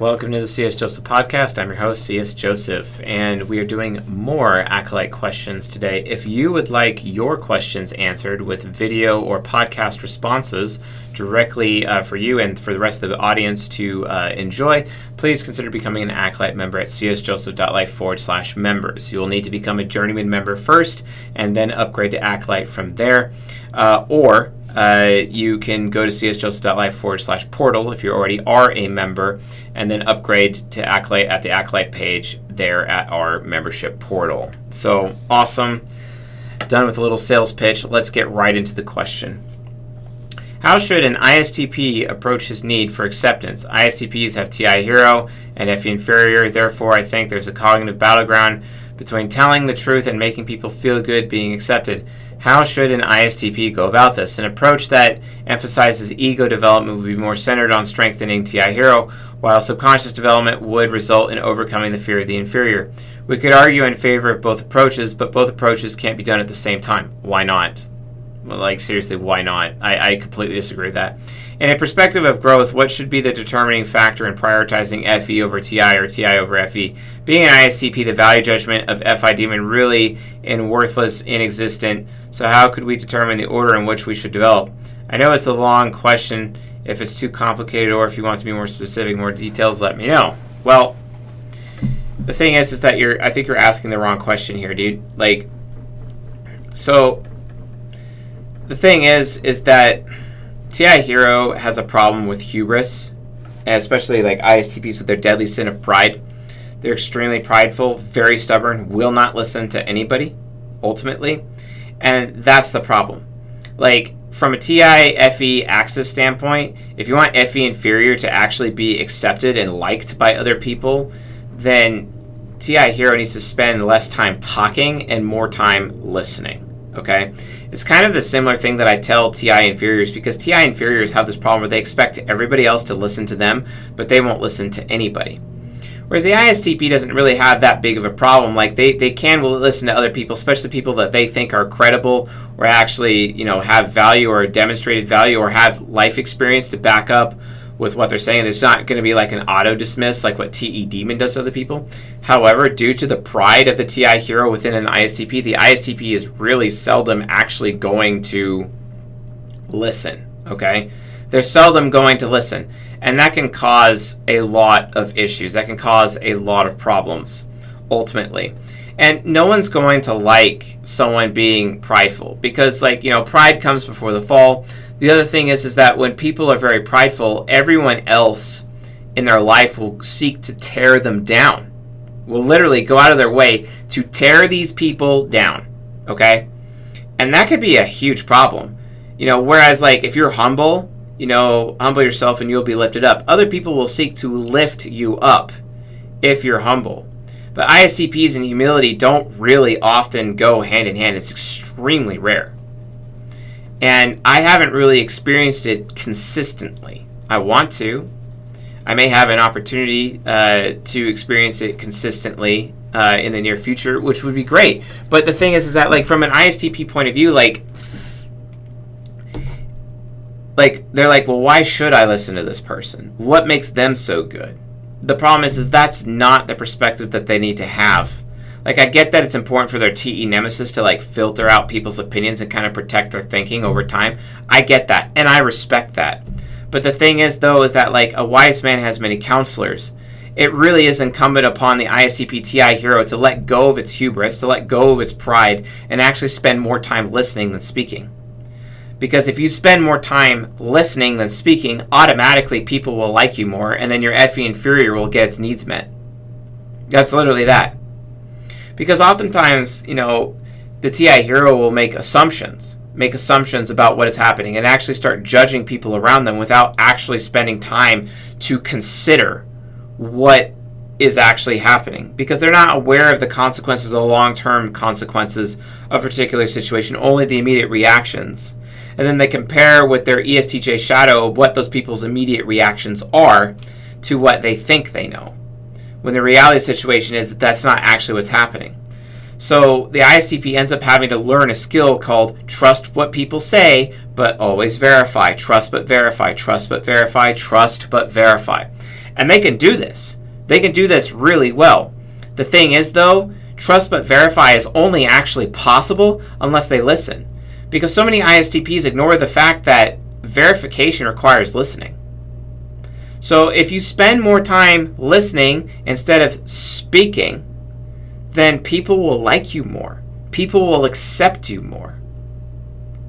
Welcome to the CS Joseph podcast. I'm your host, CS Joseph, and we are doing more Acolyte questions today. If you would like your questions answered with video or podcast responses directly uh, for you and for the rest of the audience to uh, enjoy, please consider becoming an Acolyte member at csjoseph.life forward slash members. You will need to become a journeyman member first and then upgrade to Acolyte from there. Uh, or uh, you can go to csjoseph.life forward slash portal if you already are a member, and then upgrade to Acolyte at the Acolyte page there at our membership portal. So awesome. Done with a little sales pitch. Let's get right into the question. How should an ISTP approach his need for acceptance? ISTPs have TI hero and FE inferior, therefore, I think there's a cognitive battleground between telling the truth and making people feel good being accepted. How should an ISTP go about this? An approach that emphasizes ego development would be more centered on strengthening TI hero, while subconscious development would result in overcoming the fear of the inferior. We could argue in favor of both approaches, but both approaches can't be done at the same time. Why not? Well, like, seriously, why not? I, I completely disagree with that. In a perspective of growth, what should be the determining factor in prioritizing FE over TI or TI over FE? Being an ISTP, the value judgment of FI demon really in worthless, inexistent. So how could we determine the order in which we should develop? I know it's a long question. If it's too complicated or if you want to be more specific, more details, let me know. Well, the thing is, is that you're. I think you're asking the wrong question here, dude. Like, so the thing is, is that TI Hero has a problem with hubris, especially like ISTPs with their deadly sin of pride. They're extremely prideful, very stubborn, will not listen to anybody, ultimately. And that's the problem. Like, from a TI FE axis standpoint, if you want FE inferior to actually be accepted and liked by other people, then TI Hero needs to spend less time talking and more time listening. Okay? It's kind of the similar thing that I tell TI inferiors because TI inferiors have this problem where they expect everybody else to listen to them, but they won't listen to anybody. Whereas the ISTP doesn't really have that big of a problem. Like they, they can listen to other people, especially people that they think are credible or actually, you know, have value or demonstrated value or have life experience to back up with what they're saying. It's not going to be like an auto dismiss like what TE Demon does to other people. However, due to the pride of the TI hero within an ISTP, the ISTP is really seldom actually going to listen. Okay? They're seldom going to listen. And that can cause a lot of issues. That can cause a lot of problems, ultimately. And no one's going to like someone being prideful because, like, you know, pride comes before the fall. The other thing is, is that when people are very prideful, everyone else in their life will seek to tear them down. Will literally go out of their way to tear these people down. Okay? And that could be a huge problem. You know, whereas, like, if you're humble, you know, humble yourself and you'll be lifted up. Other people will seek to lift you up if you're humble. But ISTPs and humility don't really often go hand in hand. It's extremely rare. And I haven't really experienced it consistently. I want to. I may have an opportunity uh, to experience it consistently uh, in the near future, which would be great. But the thing is, is that like from an ISTP point of view, like, like they're like, well, why should I listen to this person? What makes them so good? The problem is, is that's not the perspective that they need to have like I get that it's important for their TE nemesis to like filter out people's opinions and kind of protect their thinking over time. I get that and I respect that. But the thing is though is that like a wise man has many counselors. It really is incumbent upon the ISTP TI hero to let go of its hubris, to let go of its pride, and actually spend more time listening than speaking. Because if you spend more time listening than speaking, automatically people will like you more, and then your FE inferior will get its needs met. That's literally that because oftentimes, you know, the TI hero will make assumptions, make assumptions about what is happening, and actually start judging people around them without actually spending time to consider what is actually happening because they're not aware of the consequences, the long term consequences of a particular situation, only the immediate reactions. And then they compare with their ESTJ shadow what those people's immediate reactions are to what they think they know when the reality situation is that that's not actually what's happening. So the ISTP ends up having to learn a skill called trust what people say, but always verify. Trust but verify. Trust but verify. Trust but verify. And they can do this. They can do this really well. The thing is, though, trust but verify is only actually possible unless they listen. Because so many ISTPs ignore the fact that verification requires listening. So if you spend more time listening instead of speaking, then people will like you more. People will accept you more.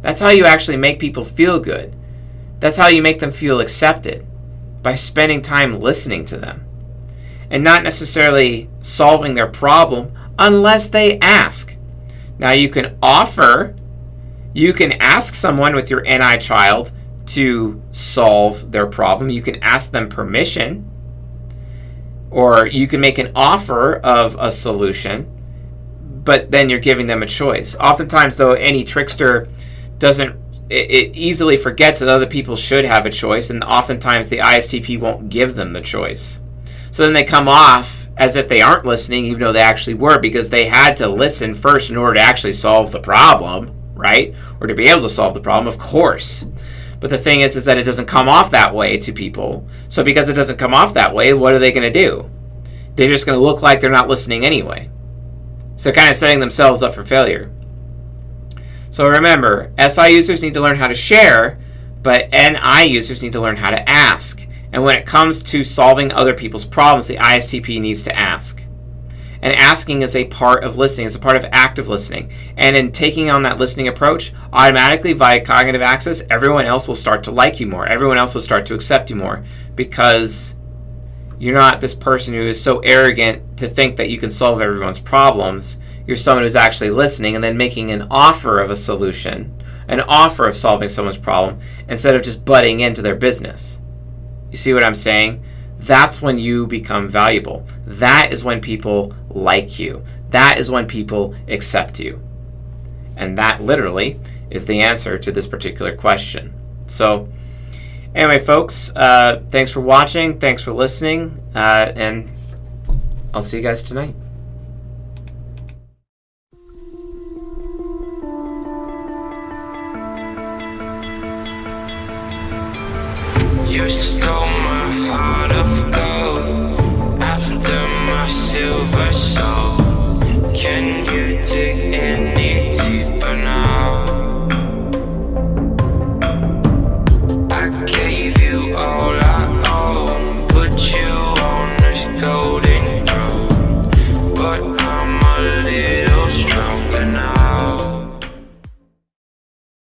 That's how you actually make people feel good. That's how you make them feel accepted by spending time listening to them and not necessarily solving their problem unless they ask. Now, you can offer, you can ask someone with your NI child to solve their problem. You can ask them permission or you can make an offer of a solution, but then you're giving them a choice. Oftentimes, though, NE trickster doesn't it, easily forgets that other people should have a choice, and oftentimes the ISTP won't give them the choice. So then they come off as if they aren't listening, even though they actually were, because they had to listen first in order to actually solve the problem, right? Or to be able to solve the problem, of course. But the thing is, is that it doesn't come off that way to people. So because it doesn't come off that way, what are they going to do? They're just going to look like they're not listening anyway. So kind of setting themselves up for failure. So remember, SI users need to learn how to share, but NI users need to learn how to ask. And when it comes to solving other people's problems, the ISTP needs to ask. And asking is a part of listening, it's a part of active listening. And in taking on that listening approach, automatically via cognitive axis, everyone else will start to like you more. Everyone else will start to accept you more because you're not this person who is so arrogant to think that you can solve everyone's problems. You're someone who's actually listening and then making an offer of a solution, an offer of solving someone's problem, instead of just butting into their business. You see what I'm saying? that's when you become valuable. That is when people like you. That is when people accept you. And that literally is the answer to this particular question. So, anyway, folks, uh, thanks for watching. Thanks for listening. Uh, and I'll see you guys tonight. You stole my heart of gold.